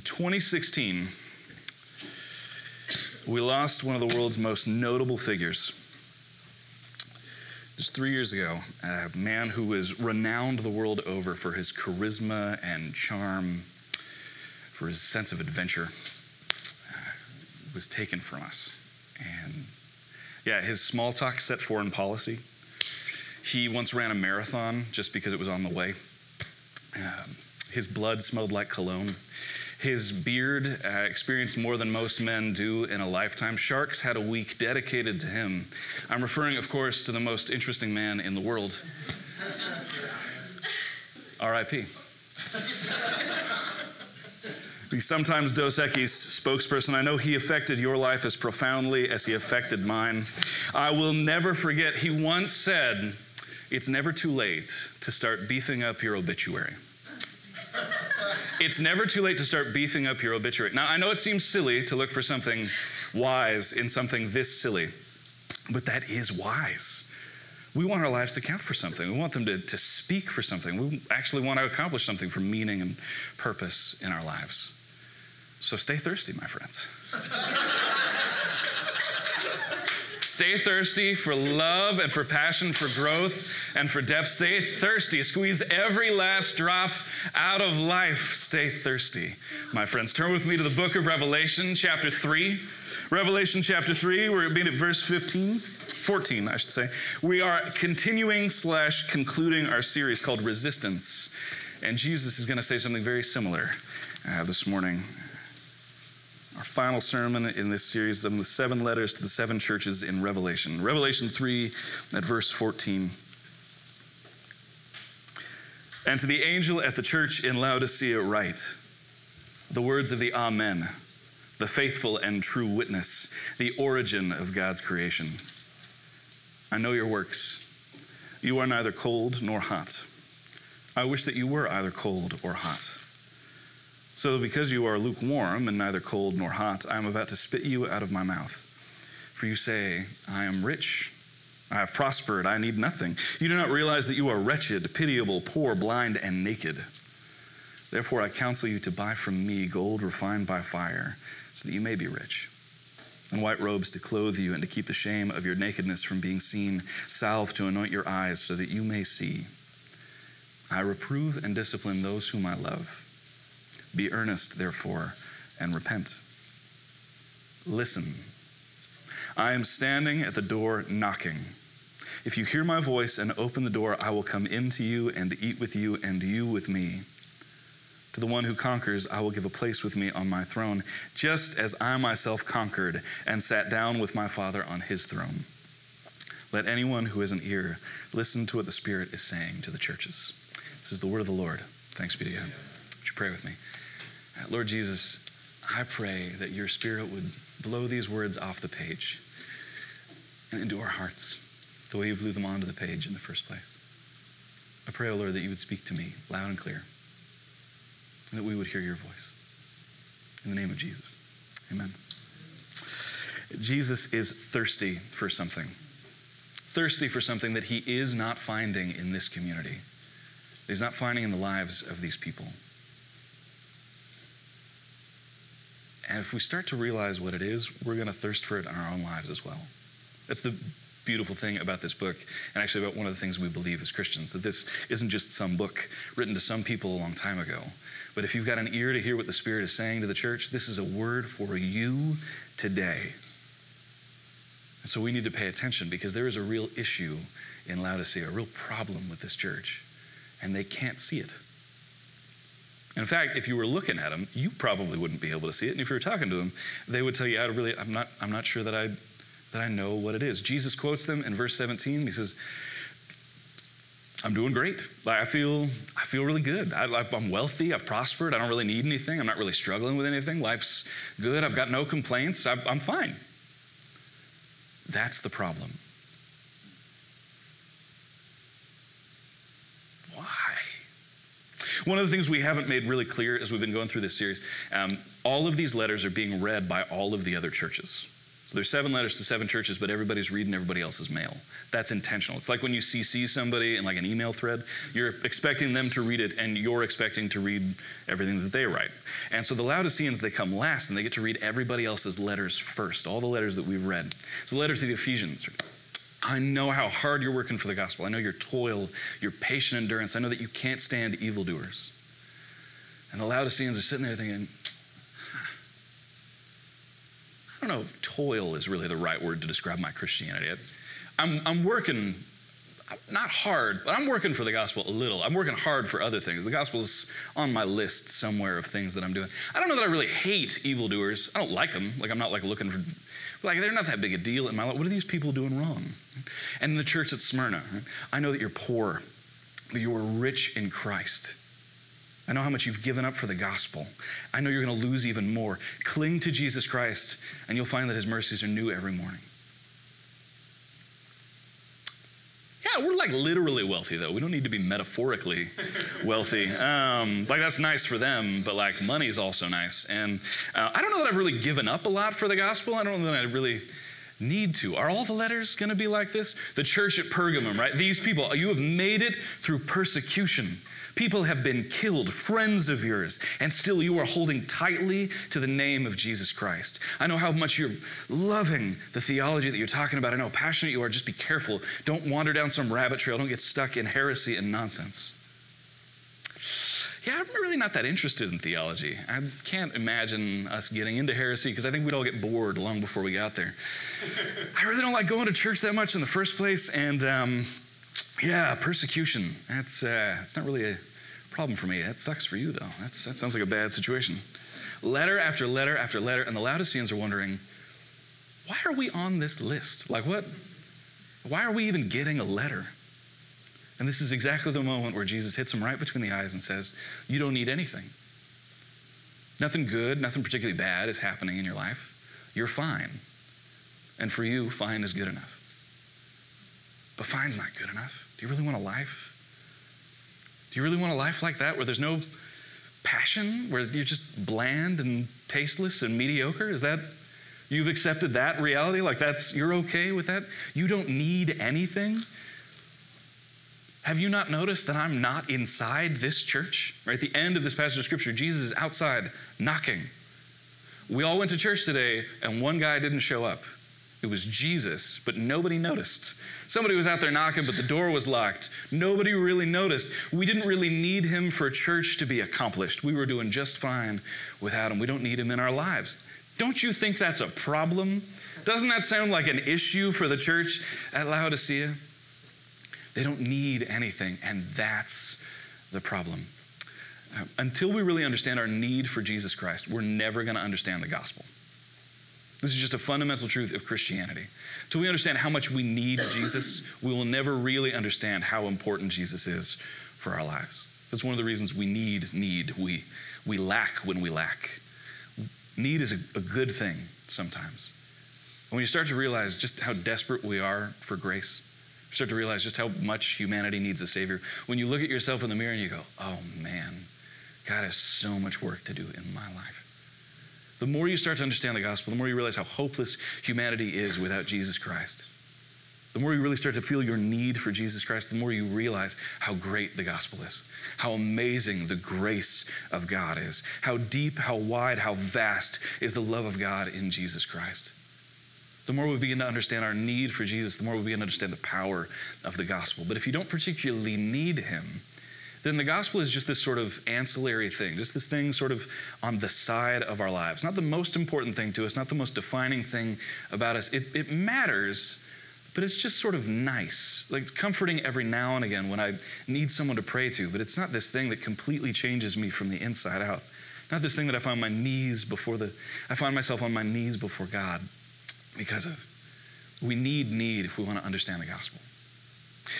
In 2016, we lost one of the world's most notable figures. Just three years ago, a man who was renowned the world over for his charisma and charm, for his sense of adventure, uh, was taken from us. And yeah, his small talk set foreign policy. He once ran a marathon just because it was on the way. Um, his blood smelled like cologne. His beard uh, experienced more than most men do in a lifetime. Sharks had a week dedicated to him. I'm referring, of course, to the most interesting man in the world. R.I.P. The sometimes Dos Equis spokesperson, I know he affected your life as profoundly as he affected mine. I will never forget, he once said, It's never too late to start beefing up your obituary. It's never too late to start beefing up your obituary. Now, I know it seems silly to look for something wise in something this silly, but that is wise. We want our lives to count for something. We want them to, to speak for something. We actually want to accomplish something for meaning and purpose in our lives. So stay thirsty, my friends. Stay thirsty for love and for passion, for growth and for depth. Stay thirsty. Squeeze every last drop out of life. Stay thirsty, my friends. Turn with me to the book of Revelation, chapter 3. Revelation chapter 3, we're being at verse 15. 14, I should say. We are continuing slash concluding our series called Resistance. And Jesus is going to say something very similar uh, this morning our final sermon in this series of the seven letters to the seven churches in Revelation. Revelation 3 at verse 14. And to the angel at the church in Laodicea, write the words of the Amen, the faithful and true witness, the origin of God's creation. I know your works. You are neither cold nor hot. I wish that you were either cold or hot. So, because you are lukewarm and neither cold nor hot, I am about to spit you out of my mouth. For you say, I am rich, I have prospered, I need nothing. You do not realize that you are wretched, pitiable, poor, blind, and naked. Therefore, I counsel you to buy from me gold refined by fire, so that you may be rich, and white robes to clothe you, and to keep the shame of your nakedness from being seen, salve to anoint your eyes, so that you may see. I reprove and discipline those whom I love. Be earnest, therefore, and repent. Listen. I am standing at the door knocking. If you hear my voice and open the door, I will come into you and eat with you, and you with me. To the one who conquers, I will give a place with me on my throne, just as I myself conquered and sat down with my Father on his throne. Let anyone who has an ear listen to what the Spirit is saying to the churches. This is the word of the Lord. Thanks be to God. Would you pray with me? Lord Jesus, I pray that your Spirit would blow these words off the page and into our hearts the way you blew them onto the page in the first place. I pray, O oh Lord, that you would speak to me loud and clear and that we would hear your voice. In the name of Jesus, amen. Jesus is thirsty for something, thirsty for something that he is not finding in this community, he's not finding in the lives of these people. And if we start to realize what it is, we're going to thirst for it in our own lives as well. That's the beautiful thing about this book, and actually about one of the things we believe as Christians that this isn't just some book written to some people a long time ago. But if you've got an ear to hear what the Spirit is saying to the church, this is a word for you today. And so we need to pay attention because there is a real issue in Laodicea, a real problem with this church, and they can't see it. In fact, if you were looking at them, you probably wouldn't be able to see it. And if you were talking to them, they would tell you, I really, I'm not, I'm not sure that I, that I know what it is. Jesus quotes them in verse 17. He says, I'm doing great. I feel, I feel really good. I, am wealthy. I've prospered. I don't really need anything. I'm not really struggling with anything. Life's good. I've got no complaints. I, I'm fine. That's the problem. One of the things we haven't made really clear as we've been going through this series, um, all of these letters are being read by all of the other churches. So there's seven letters to seven churches, but everybody's reading everybody else's mail. That's intentional. It's like when you CC somebody in like an email thread, you're expecting them to read it and you're expecting to read everything that they write. And so the Laodiceans, they come last and they get to read everybody else's letters first, all the letters that we've read. So the letter to the Ephesians. I know how hard you're working for the gospel. I know your toil, your patient endurance. I know that you can't stand evildoers. And the Laodiceans are sitting there thinking, I don't know if toil is really the right word to describe my Christianity. I'm, I'm working, not hard, but I'm working for the gospel a little. I'm working hard for other things. The gospel's on my list somewhere of things that I'm doing. I don't know that I really hate evildoers. I don't like them. Like, I'm not like looking for, like, they're not that big a deal in my life. What are these people doing wrong? And in the church at Smyrna, I know that you're poor, but you are rich in Christ. I know how much you've given up for the gospel. I know you're going to lose even more. Cling to Jesus Christ, and you'll find that his mercies are new every morning. Yeah, we're like literally wealthy, though. We don't need to be metaphorically wealthy. Um, like, that's nice for them, but like, money is also nice. And uh, I don't know that I've really given up a lot for the gospel. I don't know that I really need to. Are all the letters going to be like this? The church at Pergamum, right? These people, you have made it through persecution. People have been killed, friends of yours, and still you are holding tightly to the name of Jesus Christ. I know how much you're loving the theology that you're talking about. I know how passionate you are. Just be careful. Don't wander down some rabbit trail. Don't get stuck in heresy and nonsense. Yeah, I'm really not that interested in theology. I can't imagine us getting into heresy because I think we'd all get bored long before we got there. I really don't like going to church that much in the first place, and um, yeah, persecution. That's uh, that's not really a problem for me. That sucks for you, though. That's, that sounds like a bad situation. Letter after letter after letter, and the Laodiceans are wondering, why are we on this list? Like, what? Why are we even getting a letter? And this is exactly the moment where Jesus hits him right between the eyes and says, You don't need anything. Nothing good, nothing particularly bad is happening in your life. You're fine. And for you, fine is good enough. But fine's not good enough. Do you really want a life? Do you really want a life like that where there's no passion, where you're just bland and tasteless and mediocre? Is that, you've accepted that reality? Like that's, you're okay with that? You don't need anything? Have you not noticed that I'm not inside this church? Right at the end of this passage of scripture, Jesus is outside knocking. We all went to church today, and one guy didn't show up. It was Jesus, but nobody noticed. Somebody was out there knocking, but the door was locked. Nobody really noticed. We didn't really need him for church to be accomplished. We were doing just fine without him. We don't need him in our lives. Don't you think that's a problem? Doesn't that sound like an issue for the church at Laodicea? They don't need anything, and that's the problem. Uh, until we really understand our need for Jesus Christ, we're never going to understand the gospel. This is just a fundamental truth of Christianity. Till we understand how much we need Jesus, we will never really understand how important Jesus is for our lives. That's one of the reasons we need need. We, we lack when we lack. Need is a, a good thing sometimes. when you start to realize just how desperate we are for grace, start to realize just how much humanity needs a Savior. When you look at yourself in the mirror and you go, oh man, God has so much work to do in my life. The more you start to understand the gospel, the more you realize how hopeless humanity is without Jesus Christ. The more you really start to feel your need for Jesus Christ, the more you realize how great the gospel is, how amazing the grace of God is, how deep, how wide, how vast is the love of God in Jesus Christ. The more we begin to understand our need for Jesus, the more we begin to understand the power of the gospel. But if you don't particularly need Him, then the gospel is just this sort of ancillary thing, just this thing sort of on the side of our lives. Not the most important thing to us, not the most defining thing about us. It, it matters, but it's just sort of nice. Like it's comforting every now and again when I need someone to pray to, but it's not this thing that completely changes me from the inside out. Not this thing that I find my knees before the, I find myself on my knees before God because of. We need need if we want to understand the gospel.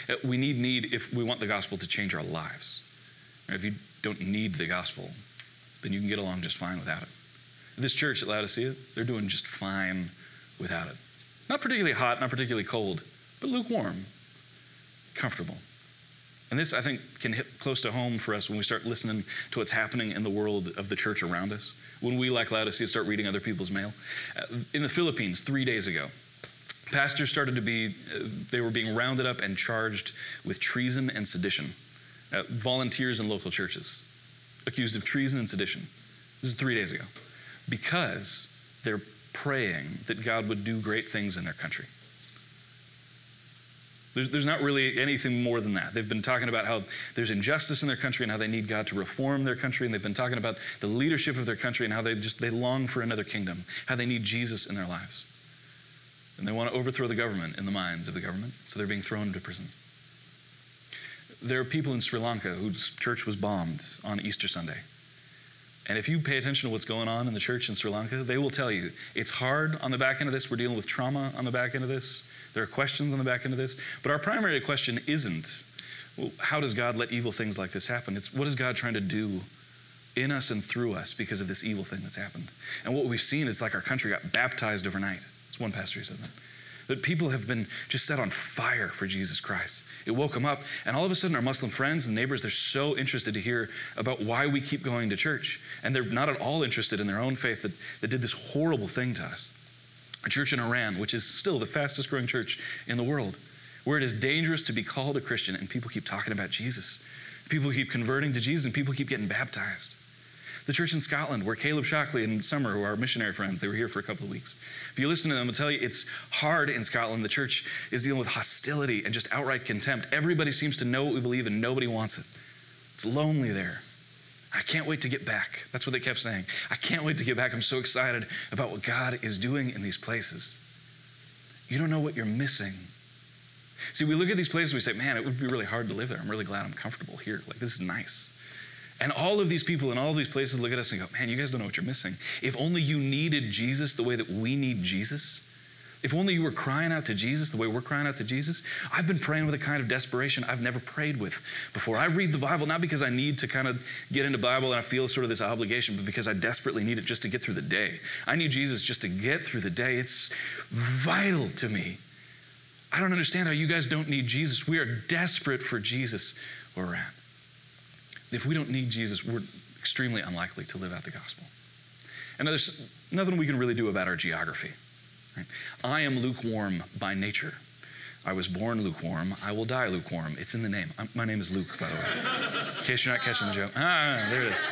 Uh, we need need if we want the gospel to change our lives. If you don't need the gospel, then you can get along just fine without it. This church at Laodicea, they're doing just fine without it. Not particularly hot, not particularly cold, but lukewarm, comfortable. And this, I think, can hit close to home for us when we start listening to what's happening in the world of the church around us. When we, like Laodicea, start reading other people's mail. Uh, in the Philippines, three days ago, pastors started to be, uh, they were being rounded up and charged with treason and sedition. Uh, volunteers in local churches accused of treason and sedition. This is three days ago. Because they're praying that God would do great things in their country. There's, there's not really anything more than that. They've been talking about how there's injustice in their country and how they need God to reform their country, and they've been talking about the leadership of their country and how they just they long for another kingdom, how they need Jesus in their lives. And they want to overthrow the government in the minds of the government, so they're being thrown into prison. There are people in Sri Lanka whose church was bombed on Easter Sunday. And if you pay attention to what's going on in the church in Sri Lanka, they will tell you it's hard on the back end of this. We're dealing with trauma on the back end of this. There are questions on the back end of this. But our primary question isn't well, how does God let evil things like this happen? It's what is God trying to do in us and through us because of this evil thing that's happened? And what we've seen is like our country got baptized overnight. It's one pastor who said that. That people have been just set on fire for Jesus Christ. It woke them up, and all of a sudden, our Muslim friends and neighbors, they're so interested to hear about why we keep going to church. And they're not at all interested in their own faith that, that did this horrible thing to us a church in Iran, which is still the fastest growing church in the world, where it is dangerous to be called a Christian and people keep talking about Jesus. People keep converting to Jesus and people keep getting baptized. The church in Scotland, where Caleb Shockley and Summer, who are missionary friends, they were here for a couple of weeks. If you listen to them, they'll tell you it's hard in Scotland. The church is dealing with hostility and just outright contempt. Everybody seems to know what we believe and nobody wants it. It's lonely there. I can't wait to get back. That's what they kept saying. I can't wait to get back. I'm so excited about what God is doing in these places. You don't know what you're missing. See, we look at these places and we say, man, it would be really hard to live there. I'm really glad I'm comfortable here. Like, this is nice. And all of these people in all these places look at us and go, man, you guys don't know what you're missing. If only you needed Jesus the way that we need Jesus, if only you were crying out to Jesus the way we're crying out to Jesus. I've been praying with a kind of desperation I've never prayed with before. I read the Bible not because I need to kind of get into Bible and I feel sort of this obligation, but because I desperately need it just to get through the day. I need Jesus just to get through the day. It's vital to me. I don't understand how you guys don't need Jesus. We are desperate for Jesus where we're at. If we don't need Jesus, we're extremely unlikely to live out the gospel. And there's nothing we can really do about our geography. Right? I am lukewarm by nature. I was born lukewarm. I will die lukewarm. It's in the name. I'm, my name is Luke, by the way. In case you're not catching the joke. Ah, there it is.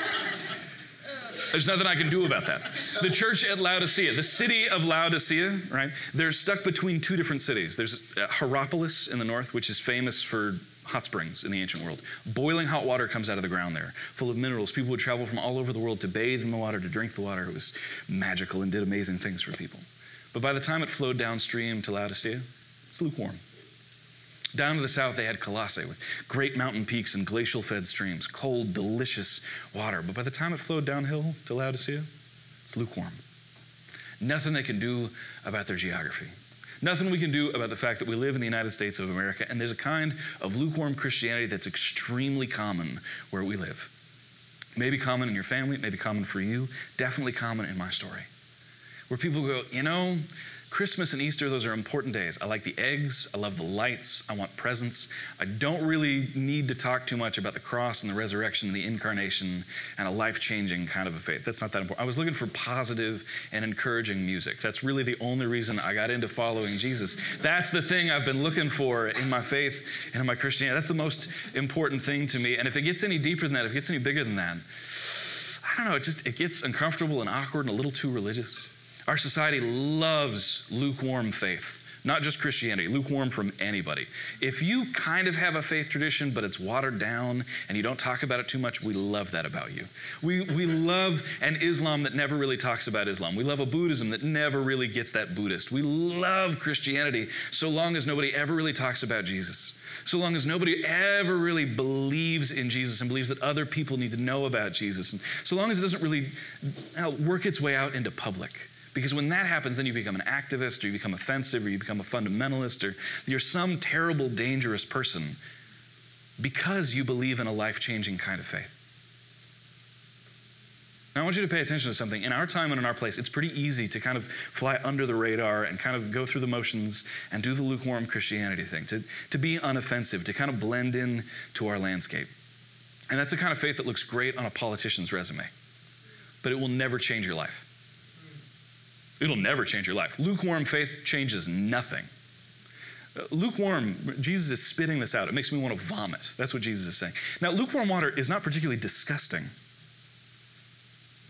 There's nothing I can do about that. The church at Laodicea, the city of Laodicea, right? They're stuck between two different cities. There's uh, Hierapolis in the north, which is famous for hot springs in the ancient world. Boiling hot water comes out of the ground there, full of minerals. People would travel from all over the world to bathe in the water, to drink the water. It was magical and did amazing things for people. But by the time it flowed downstream to Laodicea, it's lukewarm. Down to the south, they had Colossae with great mountain peaks and glacial fed streams, cold, delicious water. But by the time it flowed downhill to Laodicea, it's lukewarm. Nothing they can do about their geography. Nothing we can do about the fact that we live in the United States of America, and there's a kind of lukewarm Christianity that's extremely common where we live. Maybe common in your family, maybe common for you, definitely common in my story where people go, you know, Christmas and Easter, those are important days. I like the eggs. I love the lights. I want presents. I don't really need to talk too much about the cross and the resurrection and the incarnation and a life changing kind of a faith. That's not that important. I was looking for positive and encouraging music. That's really the only reason I got into following Jesus. That's the thing I've been looking for in my faith and in my Christianity. That's the most important thing to me. And if it gets any deeper than that, if it gets any bigger than that, I don't know, it just it gets uncomfortable and awkward and a little too religious. Our society loves lukewarm faith. Not just Christianity, lukewarm from anybody. If you kind of have a faith tradition, but it's watered down and you don't talk about it too much, we love that about you. We, we love an Islam that never really talks about Islam. We love a Buddhism that never really gets that Buddhist. We love Christianity so long as nobody ever really talks about Jesus. So long as nobody ever really believes in Jesus and believes that other people need to know about Jesus. And so long as it doesn't really uh, work its way out into public. Because when that happens, then you become an activist, or you become offensive, or you become a fundamentalist, or you're some terrible, dangerous person because you believe in a life changing kind of faith. Now, I want you to pay attention to something. In our time and in our place, it's pretty easy to kind of fly under the radar and kind of go through the motions and do the lukewarm Christianity thing, to, to be unoffensive, to kind of blend in to our landscape. And that's the kind of faith that looks great on a politician's resume, but it will never change your life. It'll never change your life. Lukewarm faith changes nothing. Uh, lukewarm, Jesus is spitting this out. It makes me want to vomit. That's what Jesus is saying. Now, lukewarm water is not particularly disgusting.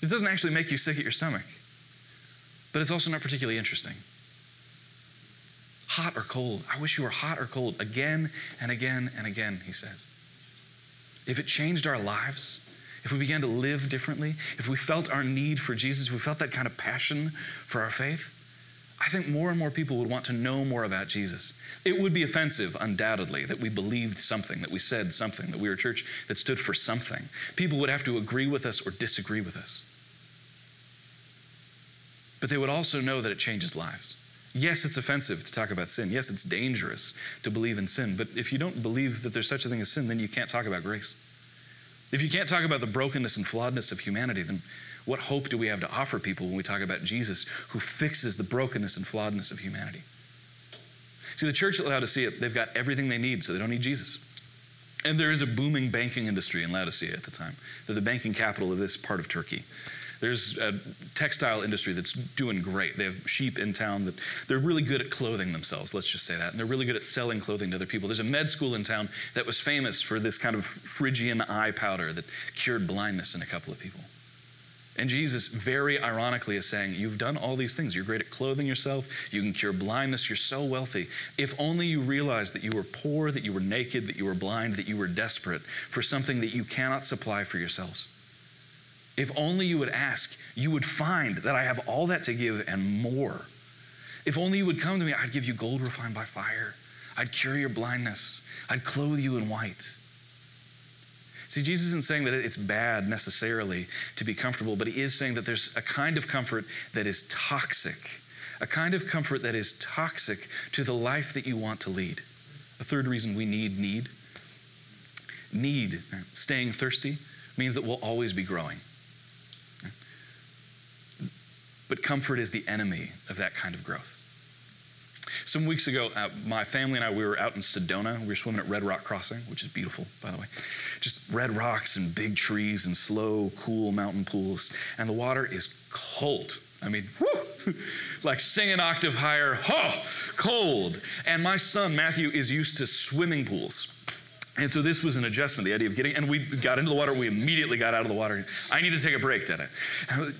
It doesn't actually make you sick at your stomach, but it's also not particularly interesting. Hot or cold? I wish you were hot or cold again and again and again, he says. If it changed our lives, if we began to live differently, if we felt our need for Jesus, if we felt that kind of passion for our faith, I think more and more people would want to know more about Jesus. It would be offensive, undoubtedly, that we believed something, that we said something, that we were a church that stood for something. People would have to agree with us or disagree with us. But they would also know that it changes lives. Yes, it's offensive to talk about sin. Yes, it's dangerous to believe in sin. But if you don't believe that there's such a thing as sin, then you can't talk about grace. If you can't talk about the brokenness and flawedness of humanity, then what hope do we have to offer people when we talk about Jesus who fixes the brokenness and flawedness of humanity? See, the church at Laodicea, they've got everything they need, so they don't need Jesus. And there is a booming banking industry in Laodicea at the time. They're the banking capital of this part of Turkey. There's a textile industry that's doing great. They have sheep in town that they're really good at clothing themselves, let's just say that. And they're really good at selling clothing to other people. There's a med school in town that was famous for this kind of Phrygian eye powder that cured blindness in a couple of people. And Jesus, very ironically, is saying, You've done all these things. You're great at clothing yourself. You can cure blindness. You're so wealthy. If only you realized that you were poor, that you were naked, that you were blind, that you were desperate for something that you cannot supply for yourselves. If only you would ask, you would find that I have all that to give and more. If only you would come to me, I'd give you gold refined by fire. I'd cure your blindness. I'd clothe you in white. See, Jesus isn't saying that it's bad necessarily to be comfortable, but he is saying that there's a kind of comfort that is toxic, a kind of comfort that is toxic to the life that you want to lead. A third reason we need need. Need, staying thirsty, means that we'll always be growing. But comfort is the enemy of that kind of growth. Some weeks ago, uh, my family and I, we were out in Sedona. We were swimming at Red Rock Crossing, which is beautiful, by the way. Just red rocks and big trees and slow, cool mountain pools. And the water is cold. I mean, whoo, like sing an octave higher, oh, cold. And my son, Matthew, is used to swimming pools. And so this was an adjustment, the idea of getting, and we got into the water, we immediately got out of the water. I need to take a break, did I?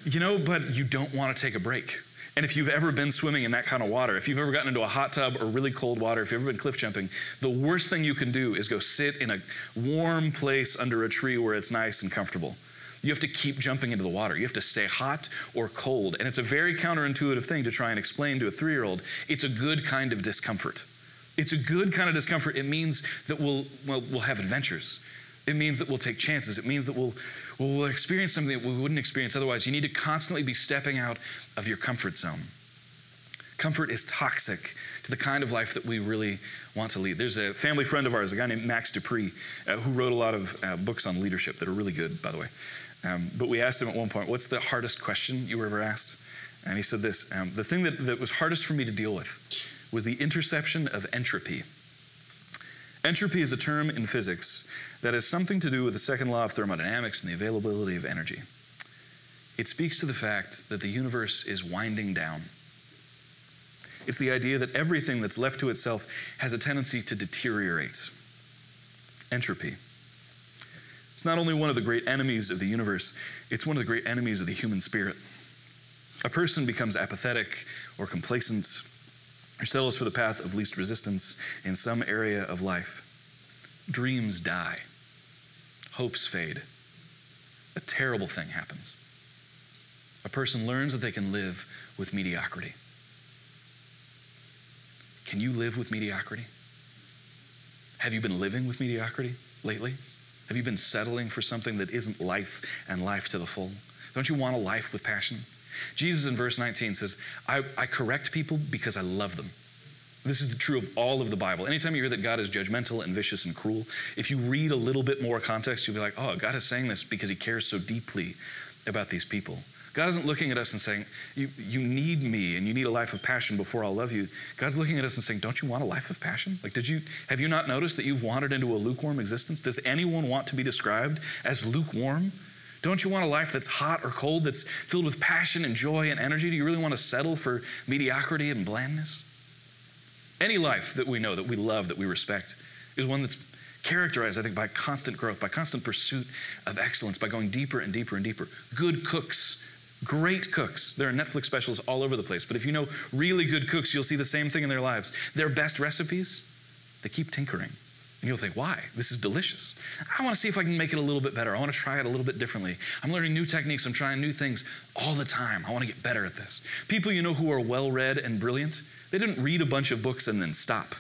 You know, but you don't want to take a break. And if you've ever been swimming in that kind of water, if you've ever gotten into a hot tub or really cold water, if you've ever been cliff jumping, the worst thing you can do is go sit in a warm place under a tree where it's nice and comfortable. You have to keep jumping into the water. You have to stay hot or cold. And it's a very counterintuitive thing to try and explain to a three year old. It's a good kind of discomfort. It's a good kind of discomfort. It means that we'll, well, we'll have adventures. It means that we'll take chances. It means that we'll, we'll experience something that we wouldn't experience otherwise. You need to constantly be stepping out of your comfort zone. Comfort is toxic to the kind of life that we really want to lead. There's a family friend of ours, a guy named Max De Pree, uh, who wrote a lot of uh, books on leadership that are really good, by the way. Um, but we asked him at one point, What's the hardest question you were ever asked? And he said this um, The thing that, that was hardest for me to deal with was the interception of entropy. Entropy is a term in physics that has something to do with the second law of thermodynamics and the availability of energy. It speaks to the fact that the universe is winding down. It's the idea that everything that's left to itself has a tendency to deteriorate. Entropy. It's not only one of the great enemies of the universe, it's one of the great enemies of the human spirit. A person becomes apathetic or complacent or settles for the path of least resistance in some area of life. Dreams die, hopes fade. A terrible thing happens. A person learns that they can live with mediocrity. Can you live with mediocrity? Have you been living with mediocrity lately? Have you been settling for something that isn't life and life to the full? Don't you want a life with passion? Jesus in verse 19 says, I, I correct people because I love them. This is true of all of the Bible. Anytime you hear that God is judgmental and vicious and cruel, if you read a little bit more context, you'll be like, oh, God is saying this because he cares so deeply about these people. God isn't looking at us and saying, you, you need me and you need a life of passion before I'll love you. God's looking at us and saying, Don't you want a life of passion? Like, did you have you not noticed that you've wandered into a lukewarm existence? Does anyone want to be described as lukewarm? Don't you want a life that's hot or cold, that's filled with passion and joy and energy? Do you really want to settle for mediocrity and blandness? Any life that we know, that we love, that we respect, is one that's characterized, I think, by constant growth, by constant pursuit of excellence, by going deeper and deeper and deeper. Good cooks, great cooks. There are Netflix specials all over the place, but if you know really good cooks, you'll see the same thing in their lives. Their best recipes, they keep tinkering. And you'll think, why? This is delicious. I want to see if I can make it a little bit better. I want to try it a little bit differently. I'm learning new techniques. I'm trying new things all the time. I want to get better at this. People you know who are well read and brilliant, they didn't read a bunch of books and then stop.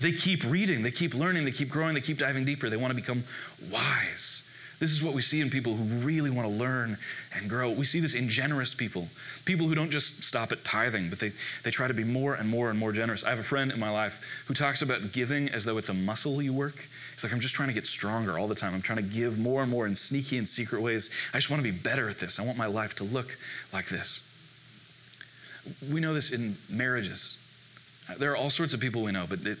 They keep reading, they keep learning, they keep growing, they keep diving deeper. They want to become wise. This is what we see in people who really want to learn and grow. We see this in generous people, people who don't just stop at tithing, but they, they try to be more and more and more generous. I have a friend in my life who talks about giving as though it's a muscle you work. He's like, I'm just trying to get stronger all the time. I'm trying to give more and more in sneaky and secret ways. I just want to be better at this. I want my life to look like this. We know this in marriages. There are all sorts of people we know, but it,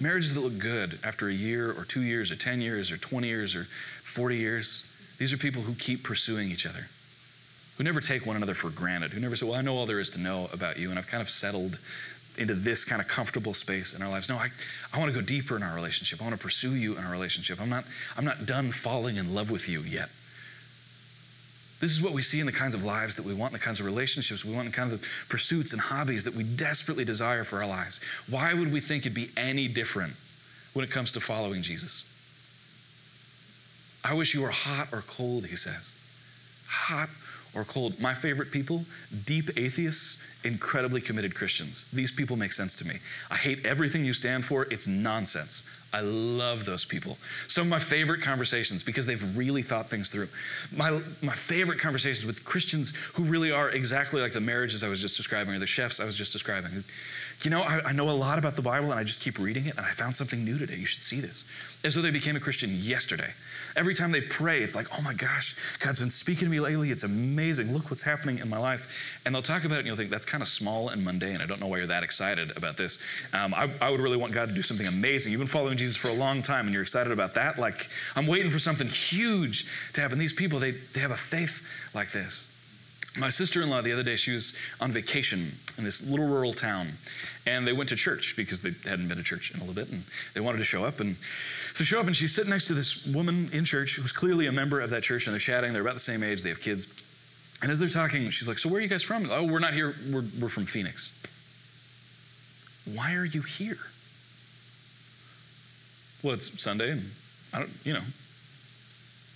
marriages that look good after a year or two years or 10 years or 20 years or 40 years, these are people who keep pursuing each other, who never take one another for granted, who never say, Well, I know all there is to know about you, and I've kind of settled into this kind of comfortable space in our lives. No, I, I want to go deeper in our relationship. I want to pursue you in our relationship. I'm not, I'm not done falling in love with you yet. This is what we see in the kinds of lives that we want, the kinds of relationships we want, the kinds of pursuits and hobbies that we desperately desire for our lives. Why would we think it'd be any different when it comes to following Jesus? I wish you were hot or cold, he says. Hot or cold. My favorite people, deep atheists, incredibly committed Christians. These people make sense to me. I hate everything you stand for, it's nonsense. I love those people. Some of my favorite conversations because they've really thought things through. My, my favorite conversations with Christians who really are exactly like the marriages I was just describing or the chefs I was just describing. You know, I, I know a lot about the Bible and I just keep reading it and I found something new today. You should see this. As though they became a Christian yesterday. Every time they pray, it's like, oh my gosh, God's been speaking to me lately. It's amazing. Look what's happening in my life. And they'll talk about it and you'll think, that's kind of small and mundane. I don't know why you're that excited about this. Um, I, I would really want God to do something amazing. You've been following Jesus for a long time and you're excited about that. Like, I'm waiting for something huge to happen. These people, they, they have a faith like this. My sister in law, the other day, she was on vacation in this little rural town, and they went to church because they hadn't been to church in a little bit, and they wanted to show up. And so show up, and she's sitting next to this woman in church who's clearly a member of that church, and they're chatting. They're about the same age, they have kids. And as they're talking, she's like, So where are you guys from? Oh, we're not here, we're, we're from Phoenix. Why are you here? Well, it's Sunday, and I don't, you know,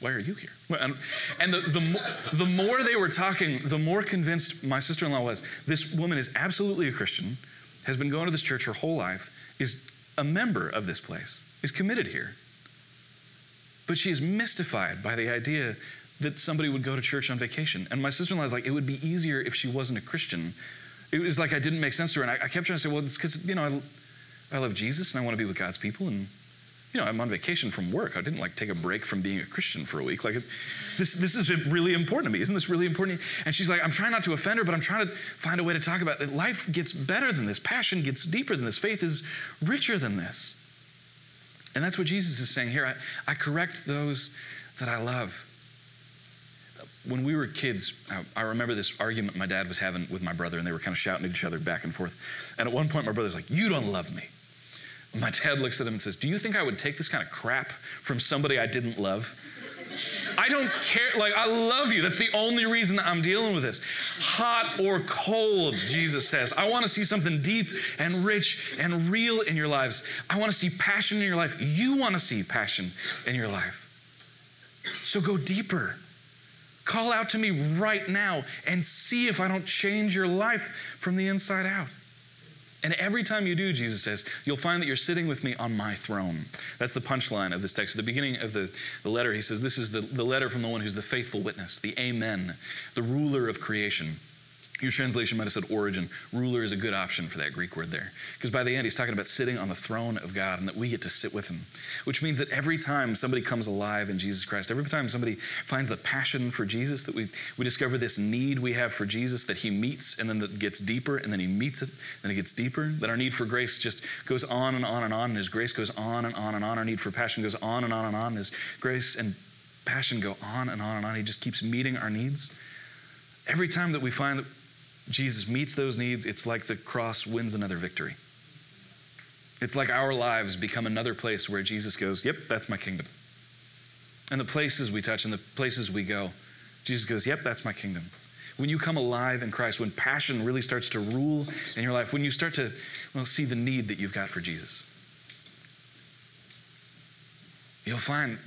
why are you here? And the, the, the more they were talking, the more convinced my sister in law was this woman is absolutely a Christian, has been going to this church her whole life, is a member of this place is committed here. But she is mystified by the idea that somebody would go to church on vacation. And my sister in law is like, it would be easier if she wasn't a Christian. It was like I didn't make sense to her. And I, I kept trying to say, well, it's because, you know, I, I love Jesus and I want to be with God's people. And you know, I'm on vacation from work. I didn't like take a break from being a Christian for a week. Like, this, this is really important to me. Isn't this really important? And she's like, I'm trying not to offend her, but I'm trying to find a way to talk about it. Life gets better than this. Passion gets deeper than this. Faith is richer than this. And that's what Jesus is saying here. I, I correct those that I love. When we were kids, I, I remember this argument my dad was having with my brother, and they were kind of shouting at each other back and forth. And at one point, my brother's like, You don't love me. My dad looks at him and says, Do you think I would take this kind of crap from somebody I didn't love? I don't care. Like, I love you. That's the only reason I'm dealing with this. Hot or cold, Jesus says. I want to see something deep and rich and real in your lives. I want to see passion in your life. You want to see passion in your life. So go deeper. Call out to me right now and see if I don't change your life from the inside out. And every time you do, Jesus says, you'll find that you're sitting with me on my throne. That's the punchline of this text. At the beginning of the, the letter, he says, This is the, the letter from the one who's the faithful witness, the Amen, the ruler of creation. Your translation might have said origin. Ruler is a good option for that Greek word there. Because by the end, he's talking about sitting on the throne of God and that we get to sit with him. Which means that every time somebody comes alive in Jesus Christ, every time somebody finds the passion for Jesus, that we, we discover this need we have for Jesus that he meets and then that gets deeper and then he meets it, then it gets deeper. That our need for grace just goes on and on and on, and his grace goes on and on and on. Our need for passion goes on and on and on. His grace and passion go on and on and on. He just keeps meeting our needs. Every time that we find that Jesus meets those needs, it's like the cross wins another victory. It's like our lives become another place where Jesus goes, Yep, that's my kingdom. And the places we touch and the places we go, Jesus goes, Yep, that's my kingdom. When you come alive in Christ, when passion really starts to rule in your life, when you start to well, see the need that you've got for Jesus, you'll find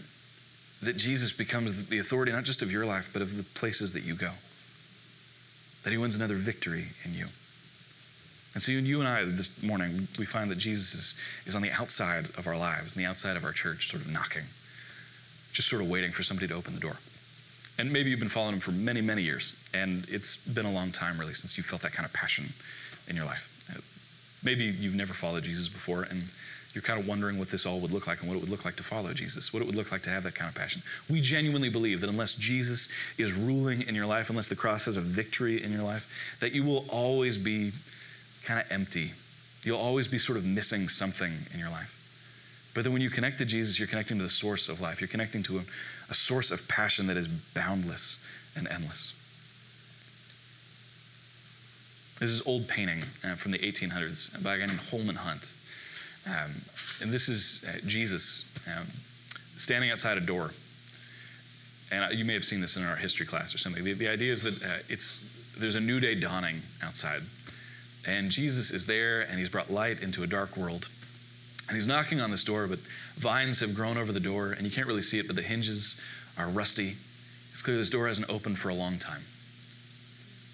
that Jesus becomes the authority not just of your life, but of the places that you go that he wins another victory in you. And so, you and I this morning, we find that Jesus is, is on the outside of our lives, on the outside of our church, sort of knocking, just sort of waiting for somebody to open the door. And maybe you've been following him for many, many years, and it's been a long time, really, since you felt that kind of passion in your life. Maybe you've never followed Jesus before, and you're kind of wondering what this all would look like and what it would look like to follow Jesus, what it would look like to have that kind of passion. We genuinely believe that unless Jesus is ruling in your life, unless the cross has a victory in your life, that you will always be kind of empty. You'll always be sort of missing something in your life. But then when you connect to Jesus, you're connecting to the source of life. You're connecting to a, a source of passion that is boundless and endless. This is old painting uh, from the 1800s by a guy named Holman Hunt. Um, and this is uh, Jesus um, standing outside a door. And you may have seen this in our history class or something. The, the idea is that uh, it's, there's a new day dawning outside. And Jesus is there, and he's brought light into a dark world. And he's knocking on this door, but vines have grown over the door, and you can't really see it, but the hinges are rusty. It's clear this door hasn't opened for a long time.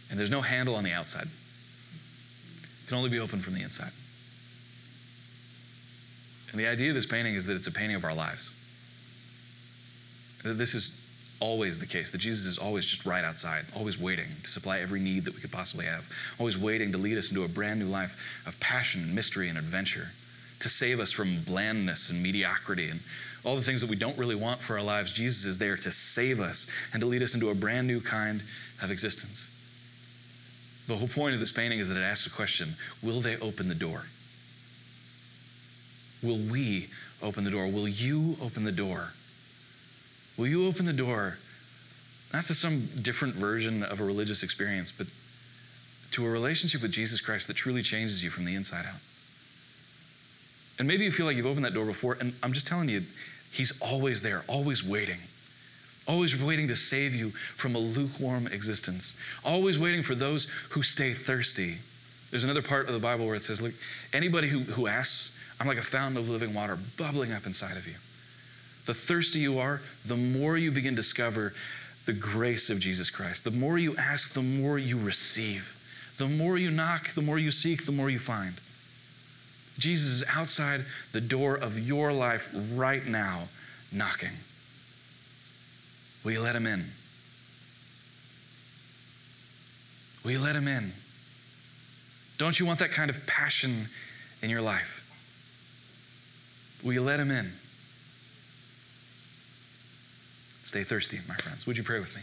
And there's no handle on the outside, it can only be opened from the inside. And the idea of this painting is that it's a painting of our lives. That this is always the case, that Jesus is always just right outside, always waiting to supply every need that we could possibly have, always waiting to lead us into a brand new life of passion and mystery and adventure, to save us from blandness and mediocrity and all the things that we don't really want for our lives. Jesus is there to save us and to lead us into a brand new kind of existence. The whole point of this painting is that it asks the question will they open the door? Will we open the door? Will you open the door? Will you open the door not to some different version of a religious experience, but to a relationship with Jesus Christ that truly changes you from the inside out? And maybe you feel like you've opened that door before, and I'm just telling you, He's always there, always waiting. Always waiting to save you from a lukewarm existence. Always waiting for those who stay thirsty. There's another part of the Bible where it says, Look, anybody who, who asks I'm like a fountain of living water bubbling up inside of you. The thirstier you are, the more you begin to discover the grace of Jesus Christ. The more you ask, the more you receive. The more you knock, the more you seek, the more you find. Jesus is outside the door of your life right now, knocking. Will you let him in? Will you let him in? Don't you want that kind of passion in your life? Will you let him in? Stay thirsty, my friends. Would you pray with me?